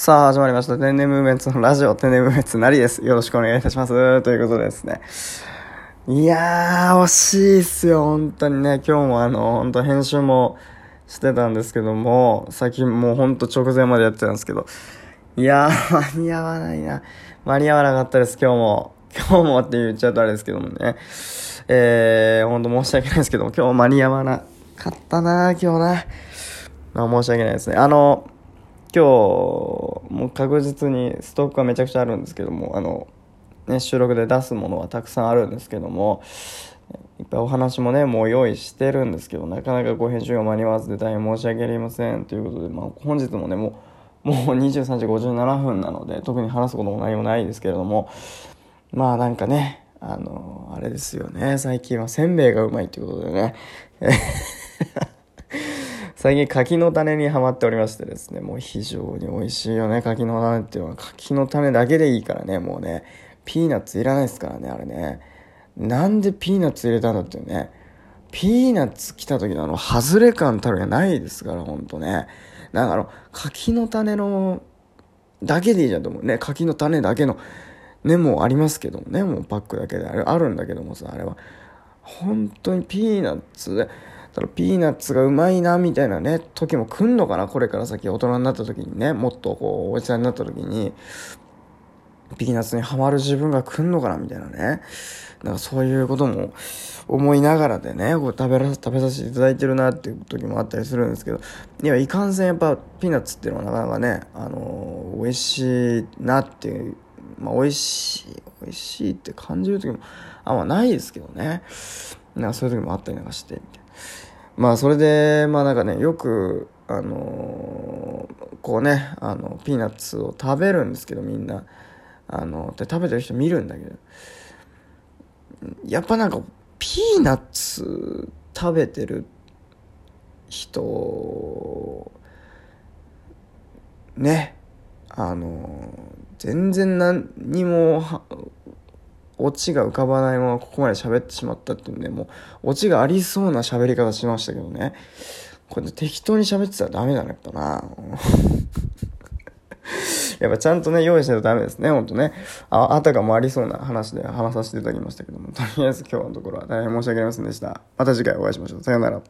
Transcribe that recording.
さあ、始まりました。天然ムーメンツのラジオ、天然ムーメンツなりです。よろしくお願いいたします。ということでですね。いやー、惜しいっすよ。本当にね、今日もあの、本当編集もしてたんですけども、最近もう本当直前までやってたんですけど、いやー、間に合わないな。間に合わなかったです、今日も。今日もって言っちゃうとあれですけどもね。えー、本当申し訳ないですけども、今日間に合わなかったな今日な。まあ、申し訳ないですね。あの、今日、もう確実にストックはめちゃくちゃあるんですけども、あの、ね、収録で出すものはたくさんあるんですけども、いっぱいお話もね、もう用意してるんですけど、なかなかご編集が間に合わずで大変申し訳ありません。ということで、まあ、本日もね、もう、もう23時57分なので、特に話すことも何もないですけれども、まあなんかね、あの、あれですよね、最近はせんべいがうまいということでね、最近柿の種にはまっておりましてですね、もう非常に美味しいよね、柿の種っていうのは。柿の種だけでいいからね、もうね、ピーナッツいらないですからね、あれね。なんでピーナッツ入れたんだっていうね。ピーナッツ来た時のあの、外れ感たるやないですから、ほんとね。なんかあの、柿の種の、だけでいいじゃんと思うね。柿の種だけの、ね、もうありますけどもね、もうパックだけであれあるんだけどもさ、あれは。本当にピーナッツで、だからピーナッツがうまいなみたいなね時も来んのかなこれから先。大人になった時にねもっとこうおじさんになった時にピーナッツにはまる自分が来んのかなみたいなね。なんかそういうことも思いながらでねこう食べら食べさせていただいてるなっていう時もあったりするんですけどいやいかんせんやっぱピーナッツっていうのはなかなかねあのー、美味しいなっていうまあ美味しい美味しいって感じる時もあんまないですけどね。なんかそういう時もあったりなんかしてみたいな。まあそれでまあなんかねよくあのー、こうねあのピーナッツを食べるんですけどみんな。あので食べてる人見るんだけど。やっぱなんかピーナッツ食べてる人ね。あの全然何にもオチが浮かばないままここまで喋ってしまったっていうんで、もう、オチがありそうな喋り方しましたけどね。これ適当に喋ってたらダメだね、やっぱな。やっぱちゃんとね、用意しないとダメですね、ほんとね。あ、あたかもありそうな話で話させていただきましたけども、とりあえず今日のところは大変申し訳ありませんでした。また次回お会いしましょう。さようなら。